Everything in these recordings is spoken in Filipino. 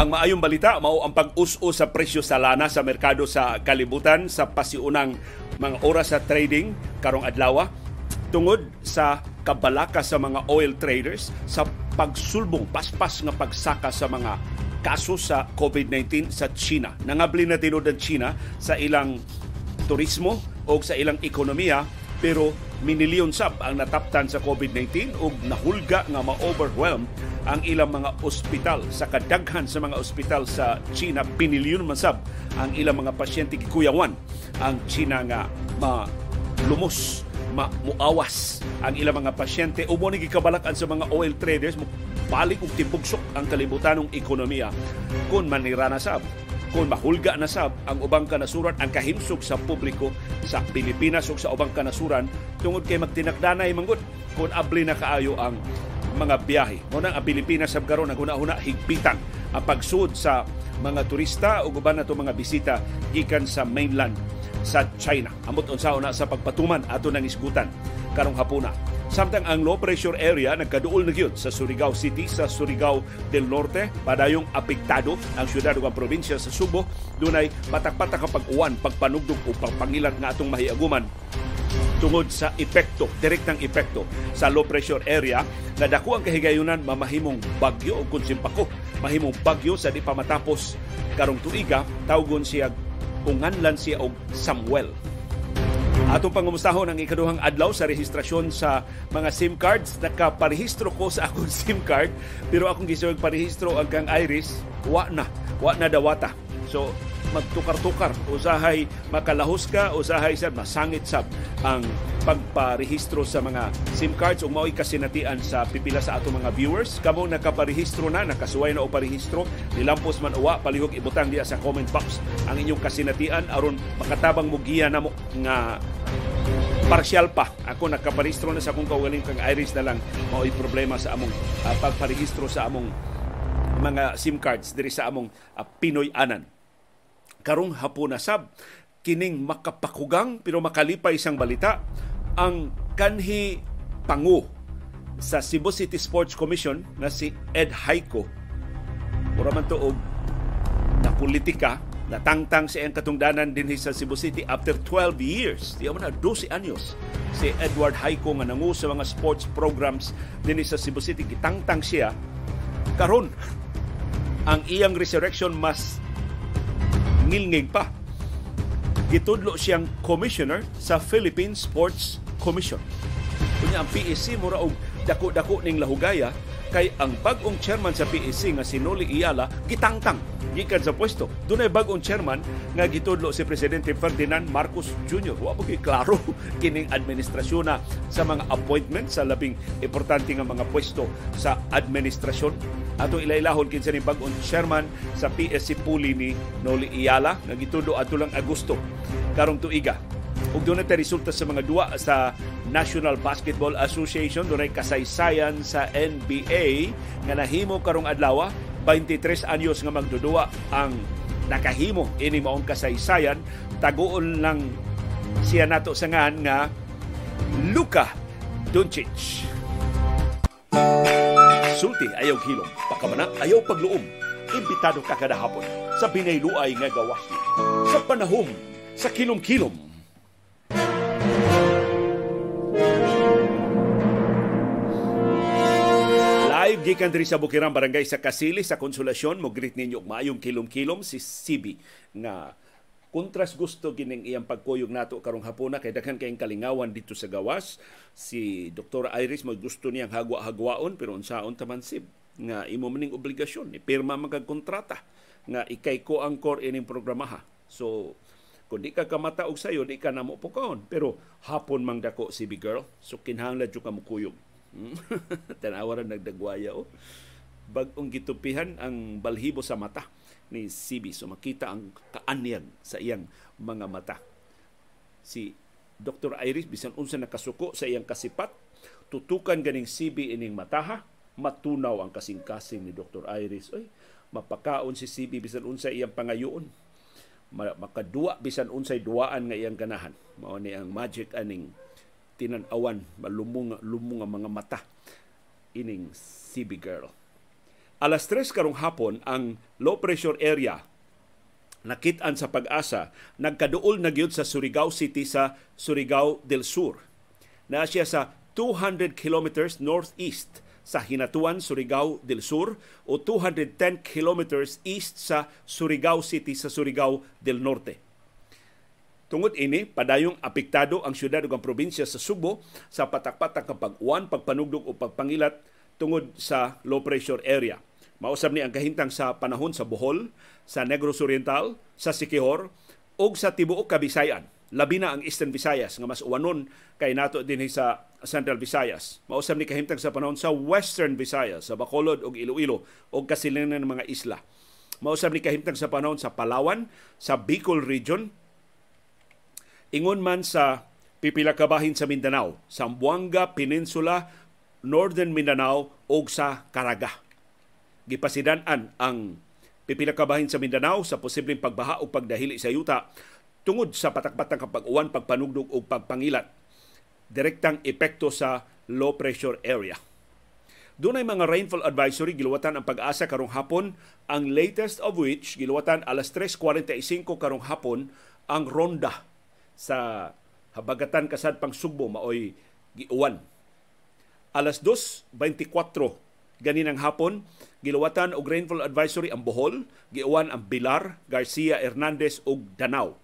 Ang maayong balita mao ang pag-us-us sa presyo sa lana sa merkado sa kalibutan sa pasiunang mga oras sa trading karong adlaw tungod sa kabalaka sa mga oil traders sa pagsulbong paspas nga pagsaka sa mga kaso sa COVID-19 sa China. Nangabli na tinod ang China sa ilang turismo o sa ilang ekonomiya pero minilyon sab ang nataptan sa COVID-19 ug nahulga nga ma-overwhelm ang ilang mga ospital. Sa kadaghan sa mga ospital sa China pinilyon man sab ang ilang mga pasyente gikuyawan ang China nga malumos muawas ang ilang mga pasyente. O mo gikabalakan sa mga oil traders balik og tibugsok ang kalibutanong ekonomiya. Kung manira na sab kung mahulga na sab ang ubang kanasuran ang kahimsog sa publiko sa Pilipinas ug sa ubang kanasuran tungod kay magtinakdanay manggod kung abli na kaayo ang mga biyahe. Mo ang Pilipinas sab karon naghuna-huna higpitan ang pagsud sa mga turista o uban nato mga bisita gikan sa mainland sa China. Amot unsa na sa pagpatuman ato nang isgutan karong hapuna. Samtang ang low pressure area nagkaduol na gyud sa Surigao City sa Surigao del Norte padayong apektado ang syudad ug probinsya sa Subo dunay patak-patak ang pag-uwan, pagpanugdog o pagpangilat nga atong mahiaguman tungod sa epekto, direktang epekto sa low pressure area na dako ang kahigayunan mamahimong bagyo o konsimpako mahimong bagyo sa di pa matapos karong tuiga tawgon siya unganlan siya og Samuel Atong pangumustahon ang ikaduhang adlaw sa rehistrasyon sa mga SIM cards. Nakaparehistro ko sa akong SIM card pero akong gisawag parehistro ang kang Iris, wa na. Wa na dawata. So, magtukar-tukar. Usahay makalahos ka, usahay sab masangit sab ang pagparehistro sa mga SIM cards ug mao'y kasinatian sa pipila sa ato mga viewers. Kamo nakaparehistro na, nakasuway na o parehistro, nilampos man uwa, palihog ibutang diya sa comment box ang inyong kasinatian aron makatabang mo giya na mo nga partial pa. Ako nakaparehistro na sa akong kaugaling kang Iris na lang mao'y problema sa among uh, pagparehistro sa among mga SIM cards diri sa among uh, Pinoy anan. Karong hapon na sab kining makapakugang pero makalipay isang balita ang kanhi pangu sa Cebu City Sports Commission na si Ed Haiko. Mura man tuog na politika Natangtang sa iyang katungdanan din sa Cebu City after 12 years. Di man na 12 anyos. Si Edward Haiko nga nangu sa mga sports programs din sa Cebu City. Kitangtang siya. Karon, ang iyang resurrection mas ngilngig pa. Gitudlo siyang commissioner sa Philippine Sports Commission. Kunya ang PSC mura og dako-dako ning lahugaya kay ang bagong chairman sa PSC nga si Noli Iyala gitangtang gikan sa pwesto. Dunay bagong chairman nga gitudlo si presidente Ferdinand Marcos Jr. Wa pa klaro kining administrasyon na sa mga appointment sa labing importante nga mga pwesto sa administrasyon. Ato ilailahon kinsa ni bagong chairman sa PSC Puli ni Noli Iyala nga gitudlo ato lang Agosto karong tuiga. Ug doon na resulta sa mga duwa sa National Basketball Association dunay kasaysayan sa NBA nga nahimo karong adlaw 23 anyos nga magdudua ang nakahimo. Ini maong kasaysayan. Taguon lang siya nato sa ngan nga Luka Doncic Sulti ayaw hilom, pakamana ayaw pagluom. Imbitado ka kada hapon sa binayluay nga gawas. Sa panahom sa kilom-kilom. Live gikan diri sa Bukirang Barangay sa Kasili sa Konsolasyon mo greet ninyo maayong kilom-kilom si Sibi nga kontras gusto gining iyang pagkuyog nato karong hapuna kay daghan kayong kalingawan dito sa gawas si Dr. Iris mo gusto niyang hagwa-hagwaon pero unsaon taman sib nga imo maning obligasyon ipirma magag kontrata nga ikay ko ang core ining programaha so kung di ka kamata og sayo di ka namo pukon pero hapon mang dako si big girl so kinahanglan jud ka mo kuyog Tanawa ra nagdagwaya. Oh. Bagong gitupihan ang balhibo sa mata ni CB. So makita ang kaanyag sa iyang mga mata. Si Dr. Iris bisan unsa nakasuko sa iyang kasipat, tutukan ganing CB ining mataha, matunaw ang kasing-kasing ni Dr. Iris. Oy, mapakaon si CB bisan unsa iyang pangayoon. Makadua bisan unsay duaan nga iyang ganahan. Mao ni ang magic aning tinan-awan malumong lumong ang mga mata ining CB girl Alas 3 karong hapon ang low pressure area nakit-an sa pag-asa nagkaduol na gyud sa Surigao City sa Surigao del Sur. Na siya sa 200 kilometers northeast sa Hinatuan, Surigao del Sur o 210 kilometers east sa Surigao City sa Surigao del Norte. Tungod ini, padayong apektado ang syudad ug ang probinsya sa Subo sa patak-patak kapag-uwan, pagpanugdog o pagpangilat tungod sa low pressure area. Mausab ni ang kahintang sa panahon sa Bohol, sa Negros Oriental, sa Siquijor, o sa tibuok Kabisayan. Labi na ang Eastern Visayas nga mas uwanon kay nato din sa Central Visayas. Mausab ni kahintang sa panahon sa Western Visayas, sa Bacolod ug Iloilo ug kasilingan ng mga isla. Mausab ni kahintang sa panahon sa Palawan, sa Bicol Region, ingon man sa pipila kabahin sa Mindanao, Sambuanga Peninsula, Northern Mindanao ug sa Caraga gipasidan-an ang pipila ka bahin sa Mindanao sa posibleng pagbaha o pagdahili sa yuta tungod sa patak-patang kapag-uwan, pagpanugdog o pagpangilat. Direktang epekto sa low pressure area. Doon ay mga rainfall advisory giluwatan ang pag-asa karong hapon, ang latest of which giluwatan alas 3.45 karong hapon ang ronda sa habagatan kasad pang Sugbo maoy giuwan. Alas 2.24 ganinang hapon giluwatan og rainfall advisory ang Bohol, giuwan ang Bilar, Garcia, Hernandez ug Danau.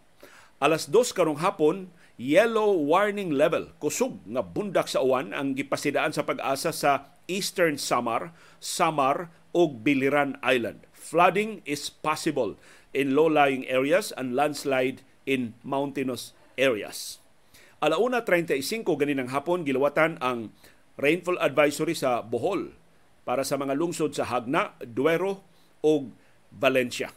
Alas 2 karong hapon, yellow warning level kusog nga bundak sa uwan ang gipasidaan sa pag-asa sa Eastern Samar, Samar ug Biliran Island. Flooding is possible in low-lying areas and landslide in mountainous areas. Alauna 35 ganinang hapon giluwatan ang rainfall advisory sa Bohol, para sa mga lungsod sa Hagna, Duero o Valencia.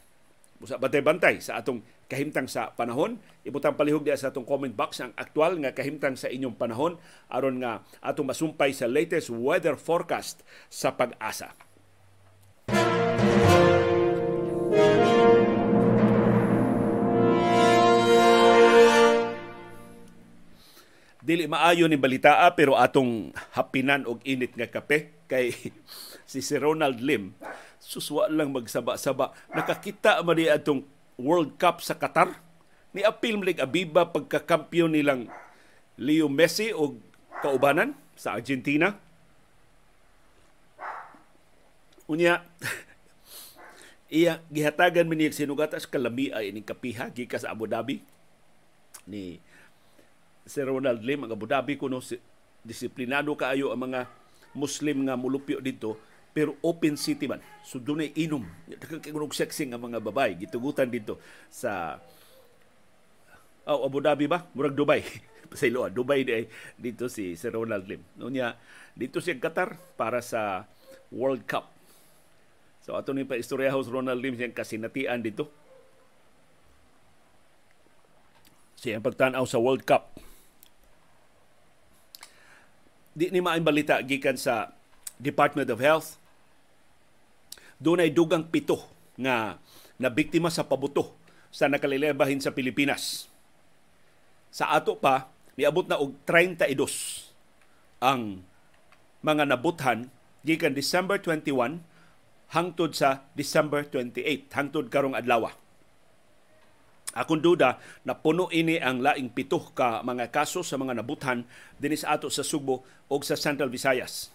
Musa bantay-bantay sa atong kahimtang sa panahon. Ibutang palihog diya sa atong comment box ang aktual nga kahimtang sa inyong panahon aron nga atong masumpay sa latest weather forecast sa pag-asa. Dili maayo ni balitaa pero atong hapinan og init nga kape kay si si Ronald Lim suswa lang magsaba-saba. Nakakita man ni atong World Cup sa Qatar. Ni apil mo abiba pagkakampiyon nilang Leo Messi og kaubanan sa Argentina. Unya iya gihatagan man niya sinugatas kalami ay ining kapiha gikas Abu Dhabi ni si Ronald Lim ang Abu Dhabi kuno si, disiplinado kaayo ang mga Muslim nga mulupyo dito pero open city man. So doon ay inom. Kagkunog sexy nga mga babay. Gitugutan dito sa oh, Abu Dhabi ba? Murag Dubai. sa ilo, Dubai di, dito si, si Ronald Lim. No niya, dito si Qatar para sa World Cup. So ato ni pa istorya house Ronald Lim siyang kasinatian dito. Siya pagtanaw sa World Cup di ni maayong balita gikan sa Department of Health. Doon ay dugang pito nga na biktima sa pabuto sa nakalilebahin sa Pilipinas. Sa ato pa, niabot na og 32 ang mga nabuthan gikan December 21 hangtod sa December 28 hangtod karong adlaw. Akong duda na puno ini ang laing pito ka mga kaso sa mga nabuthan dinis ato sa Subo o sa Central Visayas.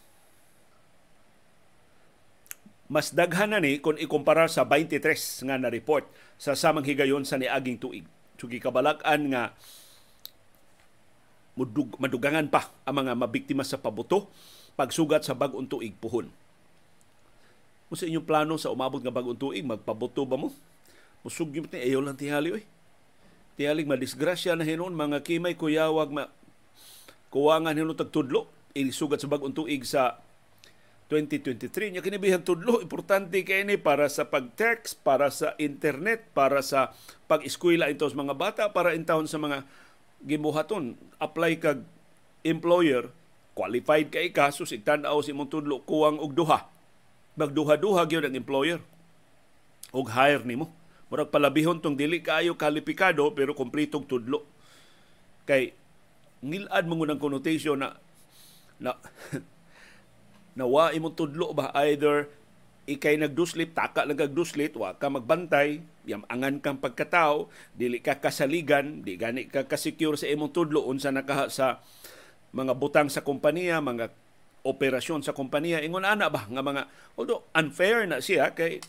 Mas daghan na ni kung ikumpara sa 23 nga na report sa samang higayon sa niaging tuig. So gikabalak-an nga mudug, madugangan pa ang mga mabiktima sa pabuto pagsugat sa bag-ong tuig puhon. Kung sa inyong plano sa umabot nga bag-ong tuig, magpabuto ba mo? Musug yung ayaw lang tingali oy. Tiyalig madisgrasya na hinon mga kimay kuyawag ma kuwangan hinon tagtudlo ilisugat sa bagong tuig sa 2023 nya kinibihan tudlo importante kay ni para sa pag-text, para sa internet, para sa pag-eskwela ito sa mga bata, para intawon sa mga gibuhaton. Apply kag employer, qualified kay ka, sus igtanaw si mong tudlo kuwang og duha. Magduha-duha gyud ang employer. Og hire nimo Murag palabihon tong dili kaayo kalipikado pero kumpletong tudlo. Kay ngilad mo ng connotation na na nawa imong tudlo ba either ikay nagduslit, taka lang kagduslit, wa ka magbantay, yamangan kang pagkatao, dili ka kasaligan, di gani ka kasecure sa imong tudlo unsa naka sa mga butang sa kompanya, mga operasyon sa kompanya. Ingon ana ba nga mga although unfair na siya kay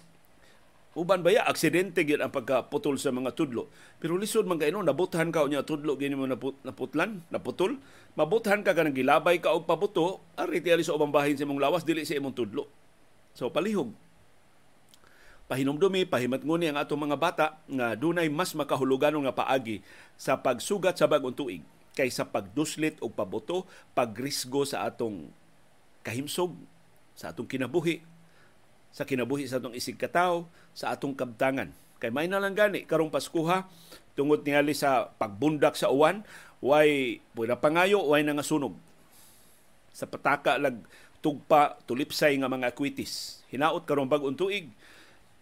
uban ba ya aksidente gyud ang pagkaputol sa mga tudlo. Pero lisod man kaino nabuthan ka unya tudlo gini mo naput, naputlan, naputol. Mabuthan ka kanang gilabay ka og pabuto, ari ti sa ubang bahin sa imong lawas dili sa imong tudlo. So palihog. Pahinumdumi, pahimatnguni ang atong mga bata nga dunay mas makahulugan nga paagi sa pagsugat sa bagong tuig kaysa pagduslit o paboto, pagrisgo sa atong kahimsog, sa atong kinabuhi, sa kinabuhi sa atong isig kataw, sa atong kabtangan. Kay may na lang gani karong Paskuha tungod ningali sa pagbundak sa uwan, way pwede pangayo, way nga sunog. Sa pataka lag tugpa tulipsay nga mga kwitis. Hinaot karong bag-ong tuig.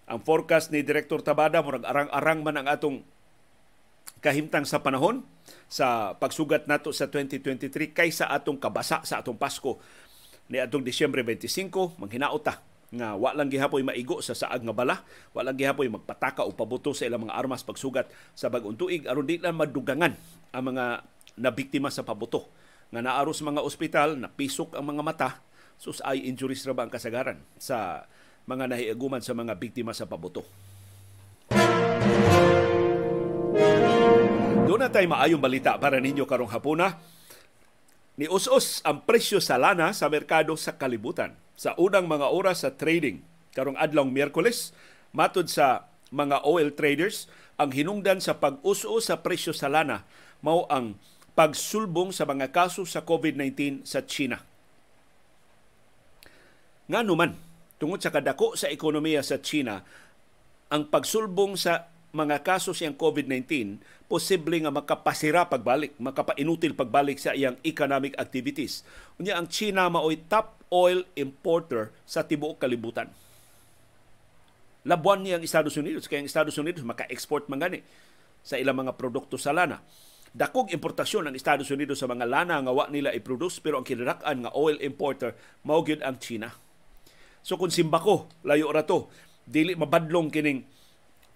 Ang forecast ni Direktor Tabada murag arang-arang man ang atong kahimtang sa panahon sa pagsugat nato sa 2023 kaysa atong kabasa sa atong Pasko ni atong Disyembre 25 manghinaot ta nga wa lang gihapoy maigo sa saag nga bala, wa lang gihapoy magpataka o pabuto sa ilang mga armas pagsugat sa bag-ong tuig aron di lang madugangan ang mga nabiktima sa pabuto nga naaros mga ospital na pisok ang mga mata sus eye injuries ra ba ang kasagaran sa mga nahiaguman sa mga biktima sa pabuto. Doon na tayo maayong balita para ninyo karong hapuna. Ni us ang presyo sa lana sa merkado sa kalibutan. Sa unang mga oras sa trading, karong adlong Miyerkules, matod sa mga oil traders, ang hinungdan sa pag-us-us sa presyo sa lana mao ang pagsulbong sa mga kaso sa COVID-19 sa China. Nga naman, tungod sa kadako sa ekonomiya sa China, ang pagsulbong sa mga kaso siyang COVID-19, posible nga makapasira pagbalik, makapainutil pagbalik sa iyang economic activities. Unya ang China maoy top oil importer sa tibuok kalibutan. Labuan niya ang Estados Unidos, kaya ang Estados Unidos maka-export man gani sa ilang mga produkto sa lana. Dakog importasyon ng Estados Unidos sa mga lana nga wa nila i-produce pero ang kinarakan nga oil importer mao ang China. So kung simbako, layo ra to, dili mabadlong kining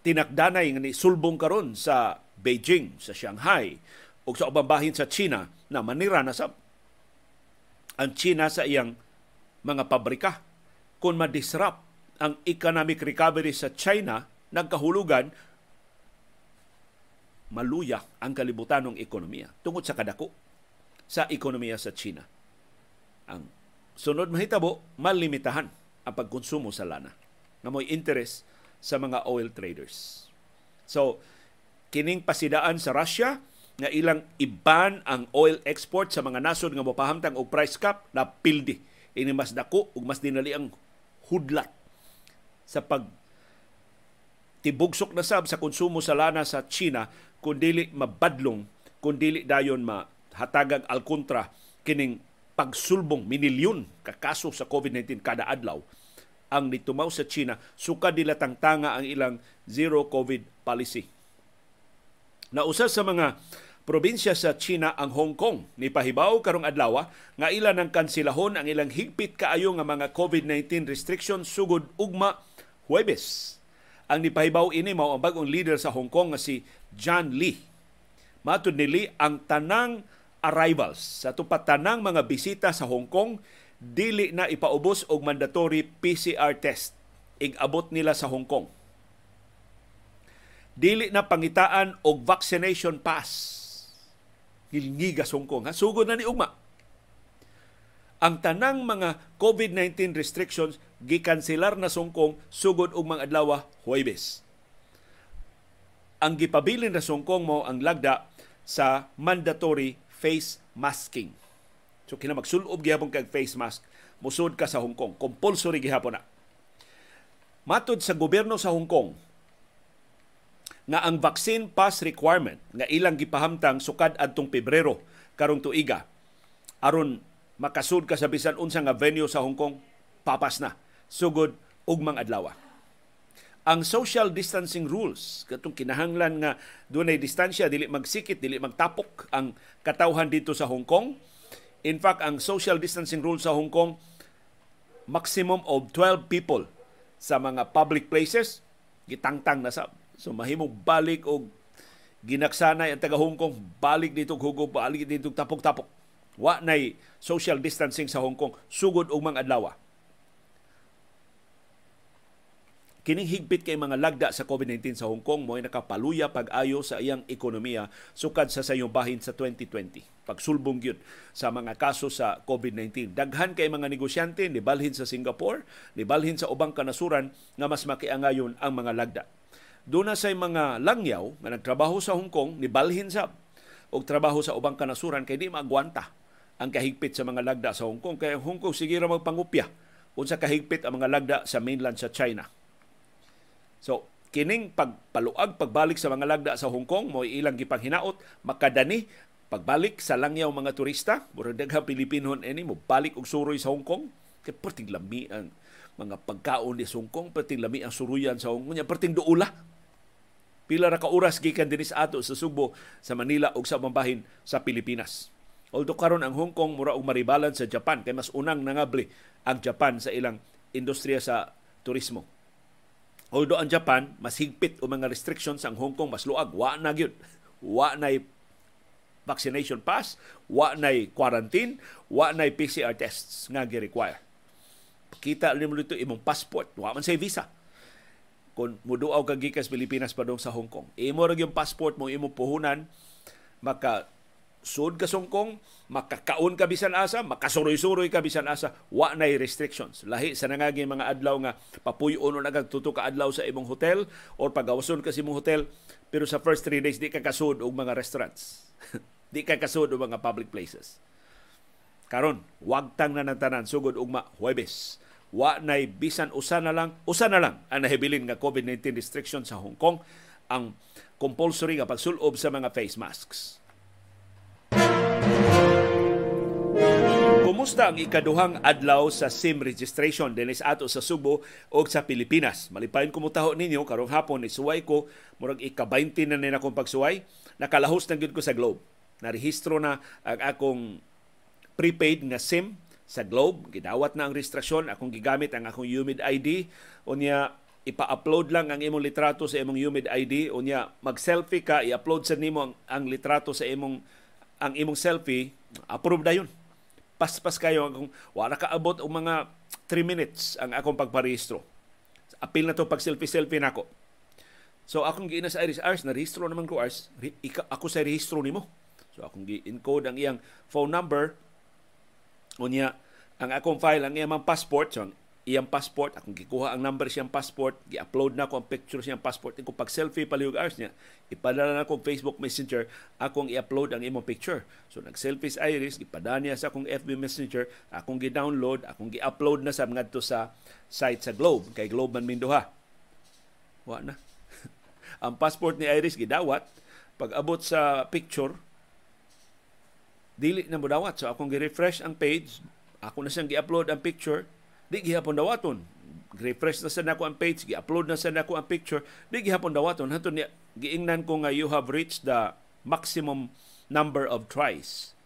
tinakdanay nga ni sulbong karon sa Beijing, sa Shanghai, o sa ubang bahin sa China na manira na sa ang China sa iyang mga pabrika. Kung madisrupt ang economic recovery sa China, nagkahulugan, maluya ang kalibutanong ekonomiya tungod sa kadako sa ekonomiya sa China. Ang sunod mahitabo, malimitahan ang pagkonsumo sa lana na mo'y interest sa mga oil traders. So, kining pasidaan sa Russia nga ilang iban ang oil export sa mga nasod nga mopahamtang og price cap na pildi ini mas dako ug mas dinali ang hudlat sa pag tibugsok na sab sa konsumo sa lana sa China kun dili mabadlong kun dili dayon mahatagag alkontra kining pagsulbong minilyon ka kaso sa COVID-19 kada adlaw ang nitumaw sa China suka dila tangtanga ang ilang zero COVID policy. Nausa sa mga probinsya sa China ang Hong Kong ni pahibaw karong adlaw nga ilan ang kansilahon ang ilang higpit kaayo nga mga COVID-19 restrictions sugod ugma Huwebes. Ang nipahibaw ini mao ang bagong leader sa Hong Kong nga si John Lee. Matud ni Lee ang tanang arrivals sa tupat tanang mga bisita sa Hong Kong dili na ipaubos og mandatory PCR test ig-abot nila sa Hong Kong. Dili na pangitaan og vaccination pass. Ngilngiga sa Hong Kong. Ha? Sugod na ni Ugma. Ang tanang mga COVID-19 restrictions gikanselar na sa Hong Kong sugod og mga adlaw Huwebes. Ang gipabilin na sa Hong Kong mo ang lagda sa mandatory face masking So kina magsulob gihapon kag face mask, musud ka sa Hong Kong. Compulsory gihapon na. Matod sa gobyerno sa Hong Kong, nga ang vaccine pass requirement nga ilang gipahamtang sukad adtong Pebrero karong tuiga aron makasud ka sa bisan unsa nga venue sa Hong Kong papas na. Sugod ugmang adlaw. Ang social distancing rules katong kinahanglan nga dunay distansya dili magsikit dili magtapok ang katawhan dito sa Hong Kong. In fact, ang social distancing rule sa Hong Kong, maximum of 12 people sa mga public places gitangtang na sa so mahimong balik og ginaksanay ang taga Hong Kong balik dito hugo balik dito tapok-tapok wa nay social distancing sa Hong Kong sugod og mga adlaw Kining higpit kay mga lagda sa COVID-19 sa Hong Kong mo ay nakapaluya pag-ayo sa iyang ekonomiya sukad sa sayong bahin sa 2020. Pagsulbong gyud sa mga kaso sa COVID-19. Daghan kay mga negosyante ni balhin sa Singapore, ni balhin sa ubang kanasuran nga mas makiangayon ang mga lagda. Doon na say mga langyaw nga nagtrabaho sa Hong Kong, ni balhin sa og trabaho sa ubang kanasuran kay di maagwanta ang kahigpit sa mga lagda sa Hong Kong. Kay Hong Kong sige ra magpangupya unsa kahigpit ang mga lagda sa mainland sa China. So, kining pagpaluag pagbalik sa mga lagda sa Hong Kong mo ilang gipanghinaot makadani pagbalik sa langyaw mga turista murag daghang Pilipinon ini mo balik og suroy sa Hong Kong. Kay perting lami ang mga pagkaon ni Hong Kong perting lami ang suruyan sa Hong Kong. Perting duula pila ra ka oras gikan dinhi sa ato sa Subo sa Manila ug sa mambahin sa Pilipinas although karon ang Hong Kong mura og maribalan sa Japan kay mas unang nangabli ang Japan sa ilang industriya sa turismo Although ang Japan, mas higpit o mga restrictions ang Hong Kong, mas luag. Wa na gyud. Wa na vaccination pass, wa na quarantine, wa na PCR tests nga gi-require. Kita nimo dito imong passport, wa man say visa. Kung muduaw ka gikas Pilipinas pa sa Hong Kong, imo ra yung passport mo imo puhunan maka sud ka sungkong, makakaon ka bisan asa, makasuroy-suroy ka bisan asa, wa nay restrictions. Lahi sa nangagi mga adlaw nga papuyon o nagagtuto ka adlaw sa imong hotel or pagawason ka sa imong hotel, pero sa first three days di ka kasud og mga restaurants. di ka kasud og mga public places. Karon, wagtang na ng tanan sugod ugma Huwebes. Wa nay bisan usa na lang, usa na lang ang nahibilin nga COVID-19 restrictions sa Hong Kong ang compulsory nga pagsulob sa mga face masks. Kumusta ang ikaduhang adlaw sa SIM registration dinis ato sa Subo o sa Pilipinas? Malipayon ko taho ninyo karong hapon ni suway ko murag ika-20 na nina akong pagsuway. Nakalahos na gyud ko sa Globe. Narehistro na ang akong prepaid nga SIM sa Globe. Gidawat na ang registrasyon. Akong gigamit ang akong UMID ID. Unya, ipa-upload lang ang imong litrato sa imong UMID ID. Unya, mag-selfie ka, i-upload sa nimo ang, ang litrato sa imong ang imong selfie, approve na yun paspas kayo kung wala ka abot og mga 3 minutes ang akong pagparehistro. Apil na to pag selfie-selfie nako. So akong giina sa Iris Ars, na-rehistro naman ko Ars, ako sa rehistro nimo. So akong gi-encode ang iyang phone number. Unya, ang akong file, ang iyang passport, so iyang passport, akong gikuha ang number siyang passport, gi-upload na ko ang picture siyang passport, kung pag selfie palihog hours niya, ipadala na ko Facebook Messenger, akong i-upload ang imong picture. So nag-selfie sa Iris, gipadala niya sa akong FB Messenger, akong gi-download, akong gi-upload na sa mga to sa site sa Globe, kay Globe man Minduha. Wa na. ang passport ni Iris gidawat, pag abot sa picture, dili na mo dawat. So akong gi-refresh ang page, ako na siyang gi-upload ang picture, di gihapon dawaton. Refresh na sa nako ang page. Gi-upload na sa nako ang picture. Di gihapon dawaton. Hantud ni giingnan ko nga you have reached the maximum number of tries.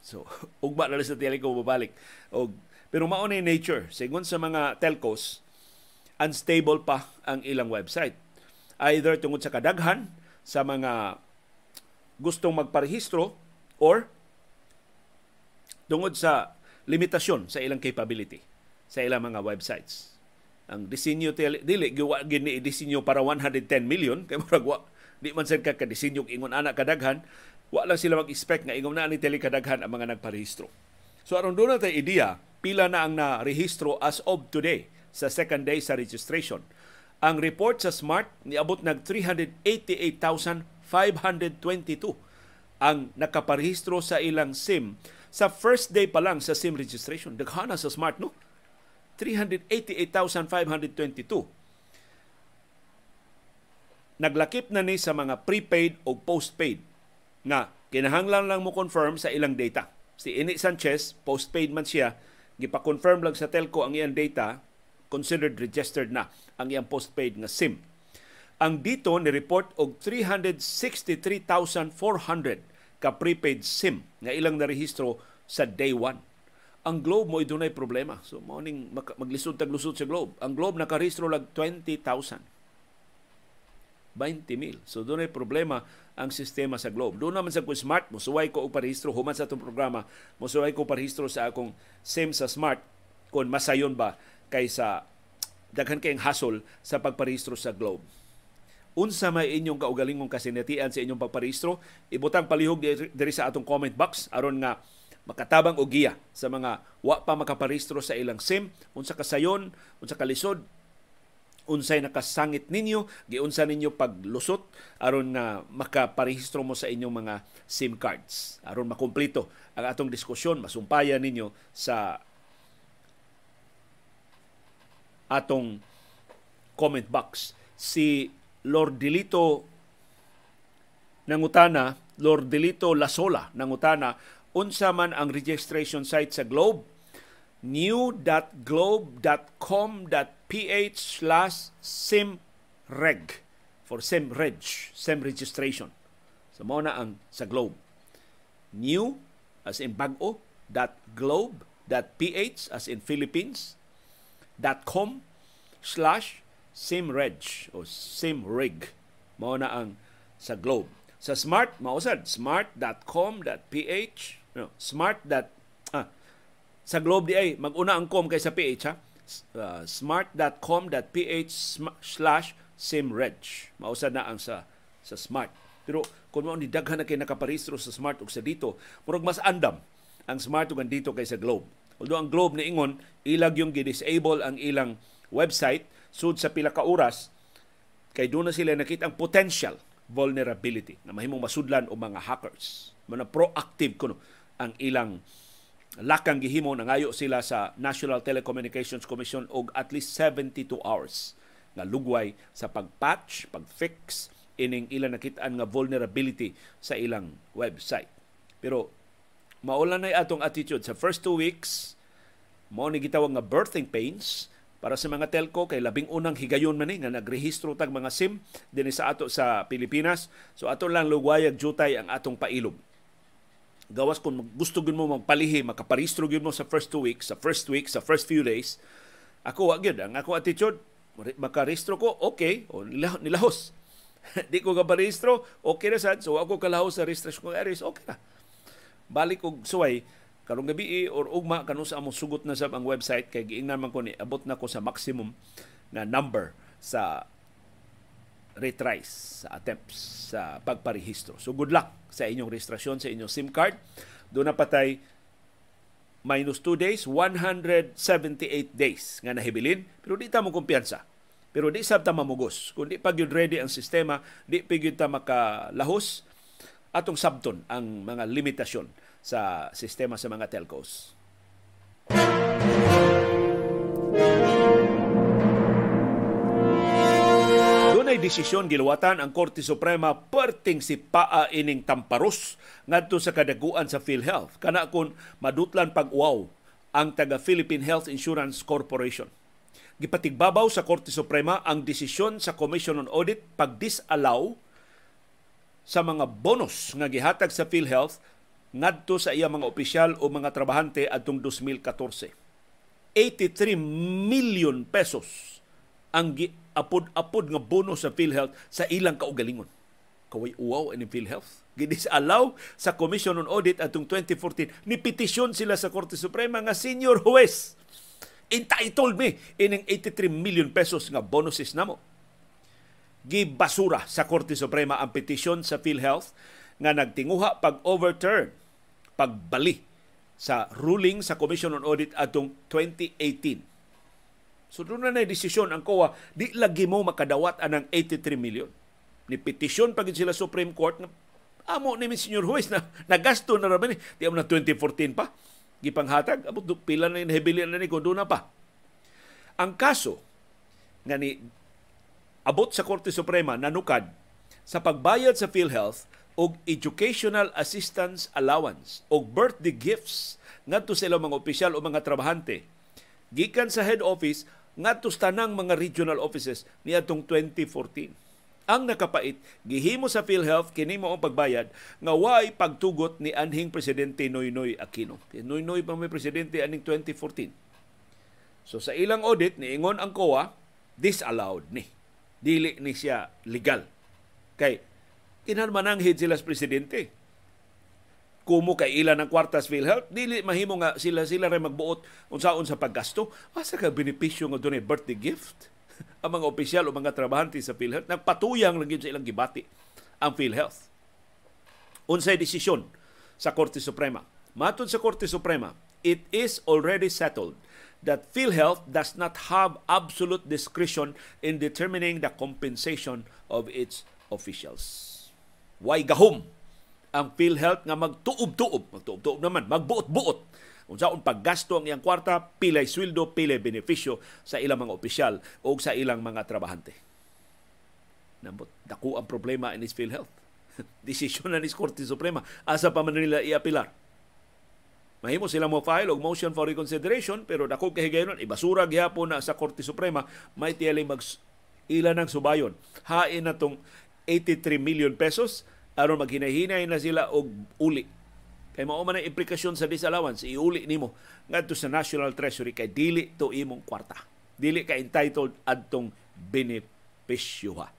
So ugma na sa ko babalik og pero mao na nature. Sigon sa mga telcos unstable pa ang ilang website. Either tungod sa kadaghan sa mga gustong magparehistro or tungod sa limitasyon sa ilang capability sa ilang mga websites. Ang disenyo dili giwa gini disenyo para 110 million kay murag wa di man sad ka ka disenyo ingon ana kadaghan wa lang sila mag-expect nga ingon na ni tele kadaghan ang mga nagparehistro. So aron do tay ideya pila na ang na-rehistro as of today sa second day sa registration. Ang report sa Smart niabot nag 388,522 ang nakaparehistro sa ilang SIM sa first day pa lang sa SIM registration. Daghana sa smart, no? 388,522. Naglakip na ni sa mga prepaid o postpaid na kinahanglan lang mo confirm sa ilang data. Si Ini Sanchez, postpaid man siya, gipa-confirm lang sa telco ang iyang data, considered registered na ang iyang postpaid nga SIM. Ang dito ni report og 363,400 ka prepaid SIM nga ilang narehistro sa day 1. ang Globe mo dunay problema. So mao ning maglisod tag lusod sa Globe. Ang Globe nakarehistro lag 20,000. 20 mil. So doon ay problema ang sistema sa Globe. Doon naman sa ko smart, musuway ko og parehistro human sa atong programa, musuway ko parehistro sa akong SIM sa smart kung masayon ba kaysa daghan kayong hasol sa pagparehistro sa Globe. Unsa may inyong kaugalingong kasinatian sa inyong pagparehistro, ibutang palihog diri sa atong comment box aron nga makatabang og giya sa mga wa pa makaparehistro sa ilang SIM, unsa kasayon, unsa kalisod, unsay nakasangit ninyo, giunsa ninyo paglusot aron nga makaparehistro mo sa inyong mga SIM cards. Aron makumpleto ang atong diskusyon, masumpayan ninyo sa atong comment box. Si Lord Delito nangutana, Lord Delito Lasola nangutana, unsa man ang registration site sa Globe? new.globe.com.ph slash simreg for simreg, sim registration. So mo na ang sa Globe. New as in bago dot globe dot ph as in Philippines com slash simreg o simrig. Mao na ang sa Globe. Sa Smart, mausad, smart.com.ph, no, smart. Ah, sa Globe di ay, maguna ang com kaysa PH ha. Uh, smart.com.ph slash simreg. Mausad na ang sa sa Smart. Pero kung mo ni daghan na kay nakaparehistro sa Smart ug sa dito, murag mas andam ang Smart ug dito kaysa Globe. Although ang Globe ni ingon ilag yung gi-disable ang ilang website sud sa pila ka oras kay doon na sila nakita ang potential vulnerability na mahimong masudlan o mga hackers. Mana proactive kuno ang ilang lakang gihimo nangayo sila sa National Telecommunications Commission og at least 72 hours nga lugway sa pagpatch, pagfix ining ilang nakitaan nga vulnerability sa ilang website. Pero maulan na atong attitude sa first two weeks mo ni gitawag nga birthing pains para sa mga telco kay labing unang higayon man ni nga nagrehistro tag mga SIM dinhi sa ato sa Pilipinas. So ato lang lugwayag jutay ang atong pailog gawas kung gusto gyud mo magpalihi makaparehistro gyud mo sa first two weeks sa first week sa first few days ako wa gyud. Ang ako attitude makarehistro ko? Okay. O nilahos. Di ko ka parehistro okay na sad. So ako kalahos sa registration ko areas okay na. Balik og suway karong gabi or ugma kanu sa among sugot na sab ang website kay giingnan man ko ni abot na ko sa maximum na number sa retries sa attempts sa pagparehistro. So good luck sa inyong registrasyon sa inyong SIM card. Doon na patay minus 2 days, 178 days nga nahibilin. Pero di ta mo kumpiyansa. Pero di sab ta mamugos. Kung di pag ready ang sistema, di pag ta makalahos, atong sabton ang mga limitasyon sa sistema sa mga telcos. Dunay desisyon giluwatan ang Korte Suprema perting si paa ining tamparos ngadto sa kadaguan sa PhilHealth kana kun madutlan pag-uaw ang taga Philippine Health Insurance Corporation. Gipatigbabaw sa Korte Suprema ang desisyon sa Commission on Audit pag-disallow sa mga bonus nga gihatag sa PhilHealth ngadto sa iya mga opisyal o mga trabahante adtong 2014. 83 million pesos ang apod-apod nga bonus sa PhilHealth sa ilang kaugalingon. Kaway uwaw ini PhilHealth. Gidis-allow sa Commission on Audit atong 2014 ni petisyon sila sa Korte Suprema nga senior huwes entitled me ining 83 million pesos nga bonuses namo gibasura sa Korte Suprema ang petisyon sa PhilHealth nga nagtinguha pag-overturn, pagbali sa ruling sa Commission on Audit atong 2018. So doon na na desisyon ang COA, di lagi mo makadawat anang 83 million. Ni petisyon pag sila Supreme Court na amo ni Senior Huwes na nagasto na raman. Di na 2014 pa. Gipanghatag, abot pila na yung na ni kung na pa. Ang kaso nga ni abot sa Korte Suprema nanukad sa pagbayad sa PhilHealth og educational assistance allowance o birthday gifts ngadto sa ilang mga opisyal o mga trabahante gikan sa head office ngadto sa tanang mga regional offices niadtong 2014 ang nakapait gihimo sa PhilHealth kini mo ang pagbayad nga way pagtugot ni anhing presidente Noynoy Aquino. Noynoy pa may presidente aning 2014. So sa ilang audit niingon ang COA disallowed ni. Dili ni siya legal. Kay kinahanglan sila sa presidente kumo kay ilan ng kwartas PhilHealth dili mahimo nga sila sila ray magbuot unsaon sa paggasto asa ka benepisyo nga dunay birthday gift ang mga opisyal o mga trabahante sa PhilHealth nagpatuyang lang sa ilang gibati ang PhilHealth. Unsay desisyon sa Korte Suprema. Matod sa Korte Suprema, it is already settled that PhilHealth does not have absolute discretion in determining the compensation of its officials. Why gahom ang PhilHealth nga magtuob-tuob, magtuob-tuob naman, magbuot-buot unsaon paggasto ang iyang kwarta, pilay sweldo, pilay benepisyo sa ilang mga opisyal o sa ilang mga trabahante. Nambot, dako ang problema in Phil Health. Desisyon na ni Korte Suprema. Asa pa man nila iapilar. Mahimo sila mo file og motion for reconsideration pero dako kahigayon ibasura gyapon na sa Korte Suprema may tiyali mag ila ng subayon. Hain na tong 83 million pesos aron maghinahinay na sila og uli Kay mao man ang implikasyon sa disallowance, iuli nimo ngadto sa National Treasury kay dili to imong kwarta. Dili ka entitled adtong benepisyo ha.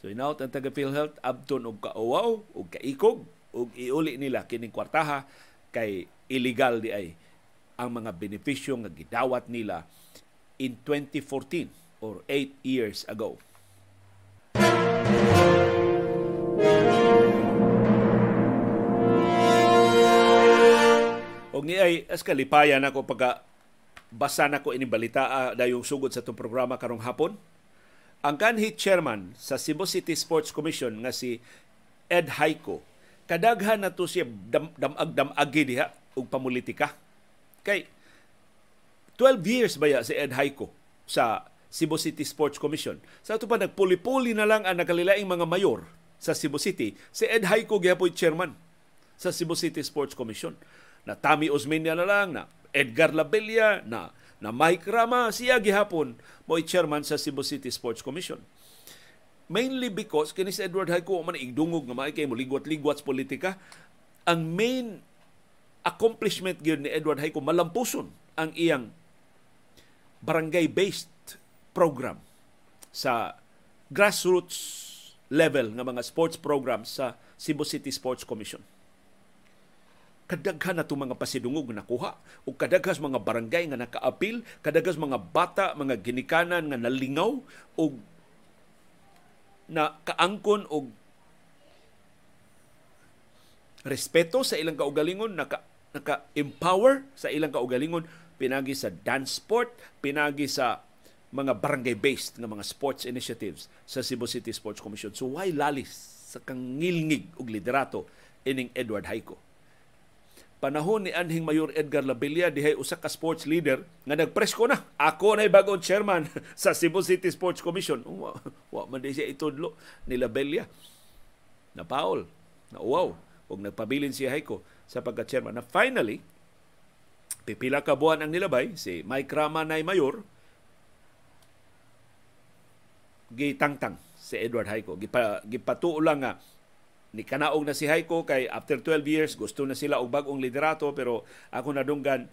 So inaut ang taga PhilHealth abton og kauwaw og kaikog og iuli nila kining kwartaha kay illegal di ay ang mga benepisyo nga gidawat nila in 2014 or 8 years ago. Og ni ay as kalipayan ako pagka basa na ko ini balita uh, dayong sugod sa itong programa karong hapon. Ang kanhi chairman sa Cebu City Sports Commission nga si Ed Haiko kadaghan na to siya dam, damag-damagi diha og pamulitika. Kay 12 years baya si Ed Haiko sa Cebu City Sports Commission. Sa ito pa nagpuli-puli na lang ang nakalilaing mga mayor sa Cebu City. Si Ed Haiko gyapon chairman sa Cebu City Sports Commission na Tami Osmeña na lang, na Edgar Labella, na na Mike Rama, siya gihapon mo chairman sa Cebu City Sports Commission. Mainly because kini si Edward Hayko man igdungog nga maay kay mo ligwat-ligwat sa politika, ang main accomplishment gyud ni Edward Hayko malampuson ang iyang barangay-based program sa grassroots level nga mga sports program sa Cebu City Sports Commission kadaghan na mga pasidungog nga nakuha o kadaghas mga barangay nga nakaapil kadaghas mga bata mga ginikanan nga nalingaw o na kaangkon og respeto sa ilang kaugalingon naka naka-empower sa ilang kaugalingon pinagi sa dance sport pinagi sa mga barangay-based nga mga sports initiatives sa Cebu City Sports Commission. So why lalis sa kangilngig og liderato ining Edward Haiko? Panahon ni anhing Mayor Edgar Labilla dihay usa ka sports leader nga nagpresko na. Ako na bagong chairman sa Cebu City Sports Commission. Wa, wa man siya itudlo ni Labilla na Paul na wow ug nagpabilin si Haiko sa pagka-chairman. Na finally pipila ka buwan ang nilabay si Mike Rama nay mayor gitangtang si Edward Haiko gipa gipatuo lang nga ni kanaog na si Haiko kay after 12 years gusto na sila og bag-ong liderato pero ako nadunggan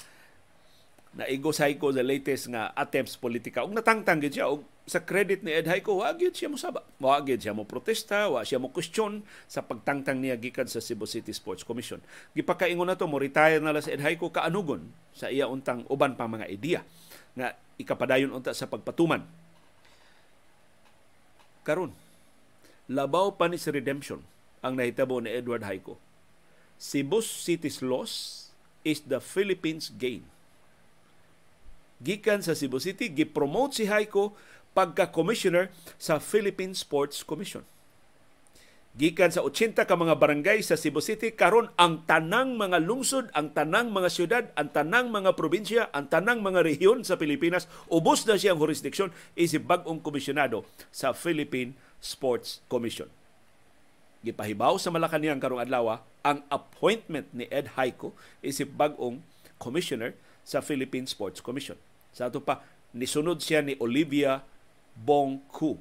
na igo sa Haiko the latest nga attempts politika. Og natangtang gid siya og sa credit ni Ed Haiko wa gyud siya mo saba wa gyud siya mo protesta wa siya mo question sa pagtangtang niya gikan sa Cebu City Sports Commission. Gipakaingon na to mo retire na la si Ed Haiko kaanugon sa iya untang uban pa mga ideya nga ikapadayon unta sa pagpatuman. Karon labaw pa ni si redemption ang nahitabo ni Edward Haiko. Cebu City's loss is the Philippines gain. Gikan sa Cebu City, gipromote si Haiko pagka-commissioner sa Philippine Sports Commission. Gikan sa 80 ka mga barangay sa Cebu City, karon ang tanang mga lungsod, ang tanang mga syudad, ang tanang mga probinsya, ang tanang mga rehiyon sa Pilipinas, ubos na siyang jurisdiction, isip bagong komisyonado sa Philippine Sports Commission gipahibaw sa Malacañang karong adlaw ang appointment ni Ed Haiko isip bag-ong commissioner sa Philippine Sports Commission. Sa ato pa nisunod siya ni Olivia Bongku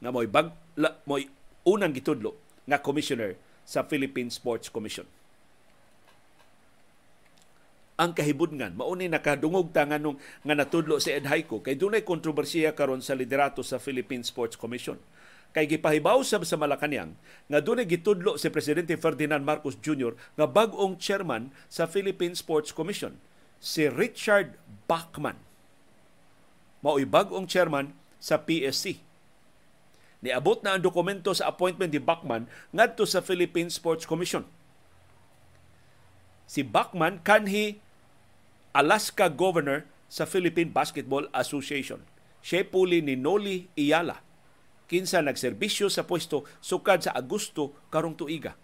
nga mo'y bag la, mo unang gitudlo nga commissioner sa Philippine Sports Commission. Ang kahibudngan, mauni nakadungog ta nga nung nga natudlo si Ed Haiko kay dunay kontrobersiya karon sa liderato sa Philippine Sports Commission kay gipahibaw sa sa Malacañang nga dunay gitudlo si presidente Ferdinand Marcos Jr. nga bag-ong chairman sa Philippine Sports Commission si Richard Bachman. Mao'y bag-ong chairman sa PSC. Niabot na ang dokumento sa appointment ni Bachman ngadto sa Philippine Sports Commission. Si Bachman kanhi Alaska Governor sa Philippine Basketball Association. Siya puli ni Noli Iyala kinsa nagserbisyo sa pwesto sukad sa Agosto karong tuiga.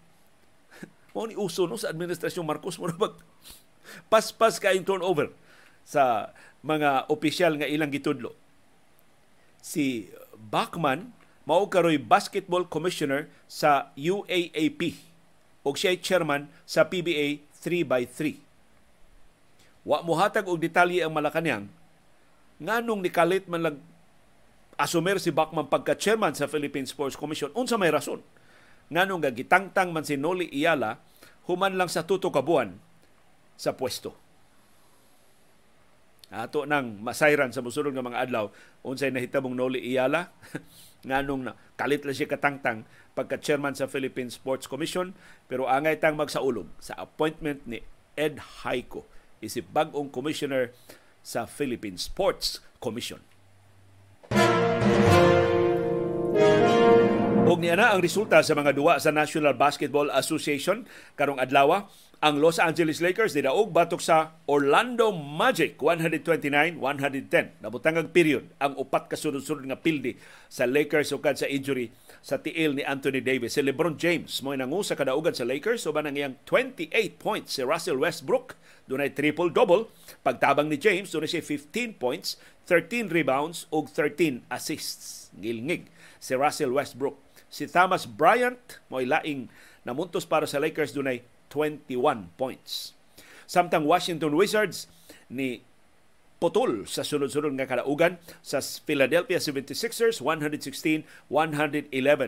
Mao ni uso no sa administrasyon Marcos mo bag paspas kayong turnover sa mga opisyal nga ilang gitudlo. Si Bachman mao karoy basketball commissioner sa UAAP ug siya chairman sa PBA 3x3. Wa mohatag og detalye ang Malacañang nganong nikalit man lag asumer si Bachman pagka-chairman sa Philippine Sports Commission unsa may rason nganong gagitangtang man si Noli Iyala human lang sa tuto ka buwan sa pwesto. Ato nang masayran sa musulod nga mga adlaw unsay nahitabong Noli Iyala nganong na kalit lang siya katangtang pagka-chairman sa Philippine Sports Commission pero angay tang magsaulog sa appointment ni Ed Haiko isip bag-ong commissioner sa Philippine Sports Commission. Og niya na ang resulta sa mga duwa sa National Basketball Association karong adlaw ang Los Angeles Lakers nidaog batok sa Orlando Magic 129-110. Nabutang ang period ang upat ka sunod-sunod nga pildi sa Lakers ukad sa injury sa tiil ni Anthony Davis. Si LeBron James mo nangu sa kadaugan sa Lakers uban ang iyang 28 points si Russell Westbrook dunay triple-double. Pagtabang ni James dunay siya 15 points, 13 rebounds ug 13 assists. Gilngig si Russell Westbrook Si Thomas Bryant mo laing namuntos para sa Lakers dunay 21 points. Samtang Washington Wizards ni putol sa sunod-sunod nga kalaugan sa Philadelphia 76ers 116-111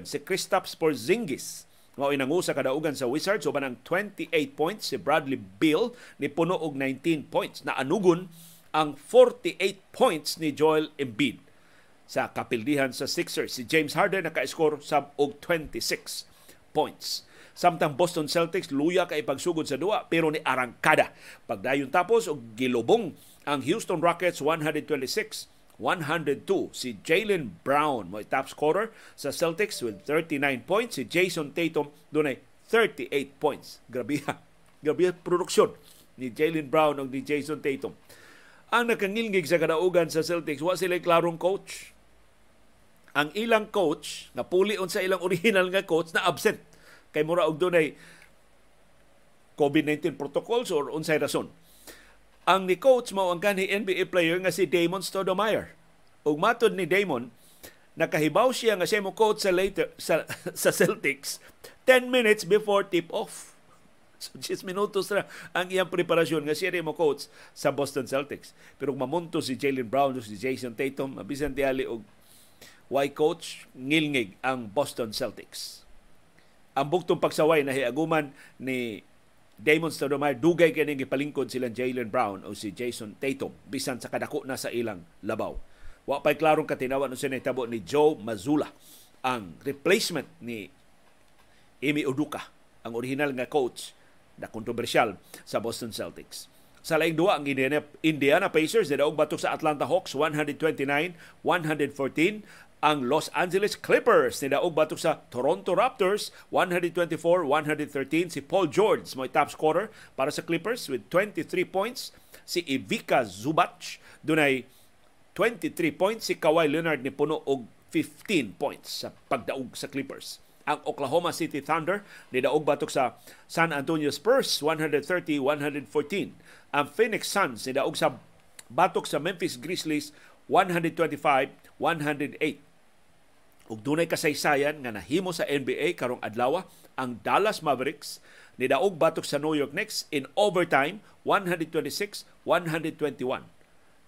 si Kristaps Porzingis mao inangu sa kadaugan sa Wizards uban ang 28 points. Si Bradley Beal ni puno og 19 points. Na anugon ang 48 points ni Joel Embiid sa kapildihan sa Sixers. Si James Harden naka-score sa og 26 points. Samtang Boston Celtics luya kay pagsugod sa duwa pero ni arangkada. Pagdayon tapos og gilubong ang Houston Rockets 126 102 si Jalen Brown mo top scorer sa Celtics with 39 points si Jason Tatum dunay 38 points grabe grabe produksyon ni Jalen Brown ug ni Jason Tatum ang nakangilngig sa kadaugan sa Celtics wa sila klarong coach ang ilang coach na puli sa ilang original nga coach na absent kay mura og dunay COVID-19 protocols or unsay rason. Ang ni coach mao ang kanhi NBA player nga si Damon Stoudemire. Ug matod ni Damon, nakahibaw siya nga siya mo coach sa later sa, sa Celtics 10 minutes before tip off. So 10 minutos na ang iyang preparasyon nga siya mo coach sa Boston Celtics. Pero mamunto si Jalen Brown o si Jason Tatum, mabisan tiyali og why coach ngilngig ang Boston Celtics. Ang bugtong pagsaway na hiaguman ni Damon Stoudemire dugay kini gipalingkod sila Jalen Brown o si Jason Tatum bisan sa kadako na sa ilang labaw. Wa pay klarong katinawan sa nahitabo ni Joe Mazzulla ang replacement ni Emi Uduka, ang original nga coach na kontrobersyal sa Boston Celtics. Sa laing duwa ang Indiana, Indiana Pacers nidaog batok sa Atlanta Hawks 129-114 ang Los Angeles Clippers. Ni daog batok sa Toronto Raptors 124-113 si Paul George mo top scorer para sa Clippers with 23 points. Si Ivica Zubac dunay 23 points. Si Kawhi Leonard ni puno og 15 points sa pagdaog sa Clippers. Ang Oklahoma City Thunder ni daog batok sa San Antonio Spurs 130-114 ang Phoenix Suns ni daog sa batok sa Memphis Grizzlies 125-108 ug dunay kasaysayan nga nahimo sa NBA karong adlaw ang Dallas Mavericks ni daog batok sa New York Knicks in overtime 126-121.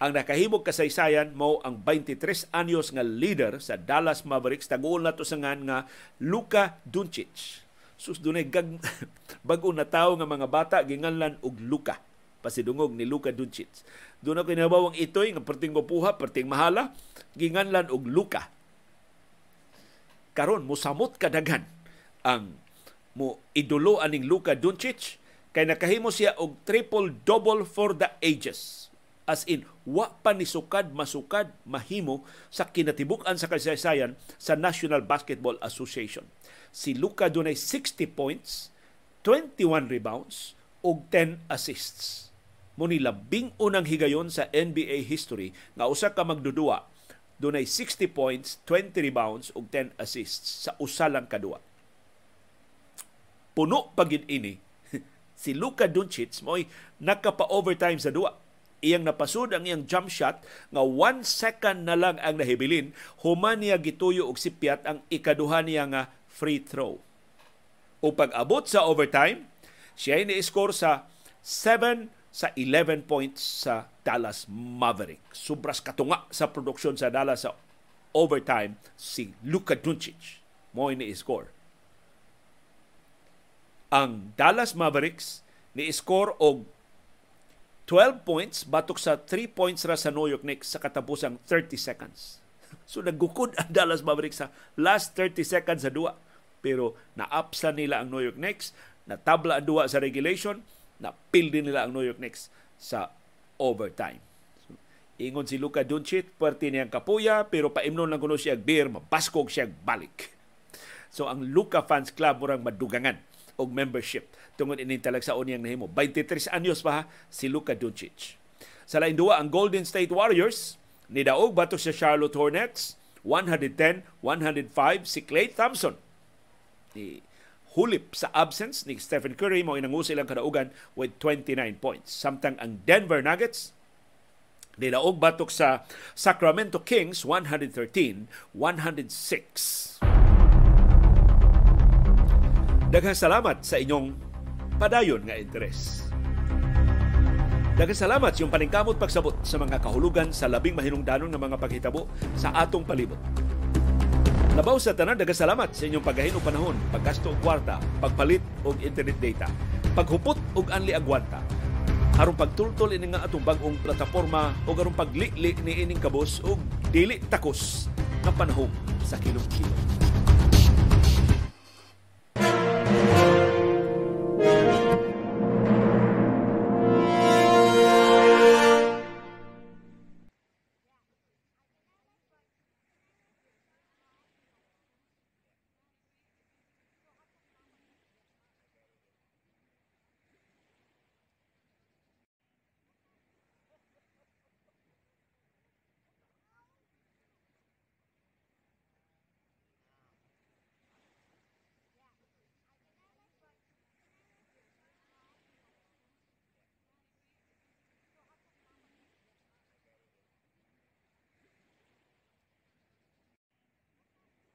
Ang nakahimog kasaysayan mo ang 23 anyos nga leader sa Dallas Mavericks taguol na to sa nga Luka Doncic. Sus dunay gag bag-o na tawo nga mga bata ginganlan og Luka pasidungog ni Luka Doncic. Doon ako inabawang itoy nga perting puha, perting mahala, ginganlan og Luka. Karon mosamot kadagan ang mo idolo aning Luka Doncic kay nakahimo siya og triple double for the ages as in wa pa ni sukad masukad mahimo sa kinatibuk-an sa kasaysayan sa National Basketball Association. Si Luka dunay 60 points, 21 rebounds ug 10 assists. Muni labing unang higayon sa NBA history nga usa ka magdudua dunay 60 points, 20 rebounds ug 10 assists sa usa lang kadua. Puno pagin ini si Luka Doncic mo'y nakapa-overtime sa duwa iyang napasud ang iyang jump shot nga one second na lang ang nahibilin human niya gituyo og sipyat ang ikaduha niya nga free throw. O pag-abot sa overtime, siya ay ni-score sa 7 sa 11 points sa Dallas Maverick. Sobras katunga sa produksyon sa Dallas sa overtime si Luka Doncic. Mo ni-score. Ang Dallas Mavericks ni-score og 12 points batok sa 3 points ra sa New York Knicks sa katapusang 30 seconds. So naggukod ang Dallas Mavericks sa last 30 seconds sa duwa. Pero naapsa nila ang New York Knicks, natabla ang duwa sa regulation, napil din nila ang New York Knicks sa overtime. So, ingon si Luka Doncic, pwerte niyang kapuya, pero paimnon lang kuno siya beer, mabaskog siya balik. So ang Luka Fans Club murang madugangan og membership tungod ining talagsaon niyang nahimo. 23 anyos pa ha, si Luka Doncic. Sa lain duwa ang Golden State Warriors ni daog batok sa Charlotte Hornets 110-105 si Klay Thompson. Ni hulip sa absence ni Stephen Curry mo inangusil ang kadaugan with 29 points. Samtang ang Denver Nuggets nidaog batok sa Sacramento Kings 113-106. Daghang salamat sa inyong padayon nga interes. Daghang salamat sa iyong paningkamot pagsabot sa mga kahulugan sa labing mahinungdanon nga mga paghitabo sa atong palibot. Labaw sa tanan, salamat sa inyong paghahin panahon, paggasto og kwarta, pagpalit og internet data, paghupot og anli agwanta, aron pagtultol ini nga atong bag-ong plataporma o aron paglili ni ining kabos og dili takos nga panahon sa kilom-kilom.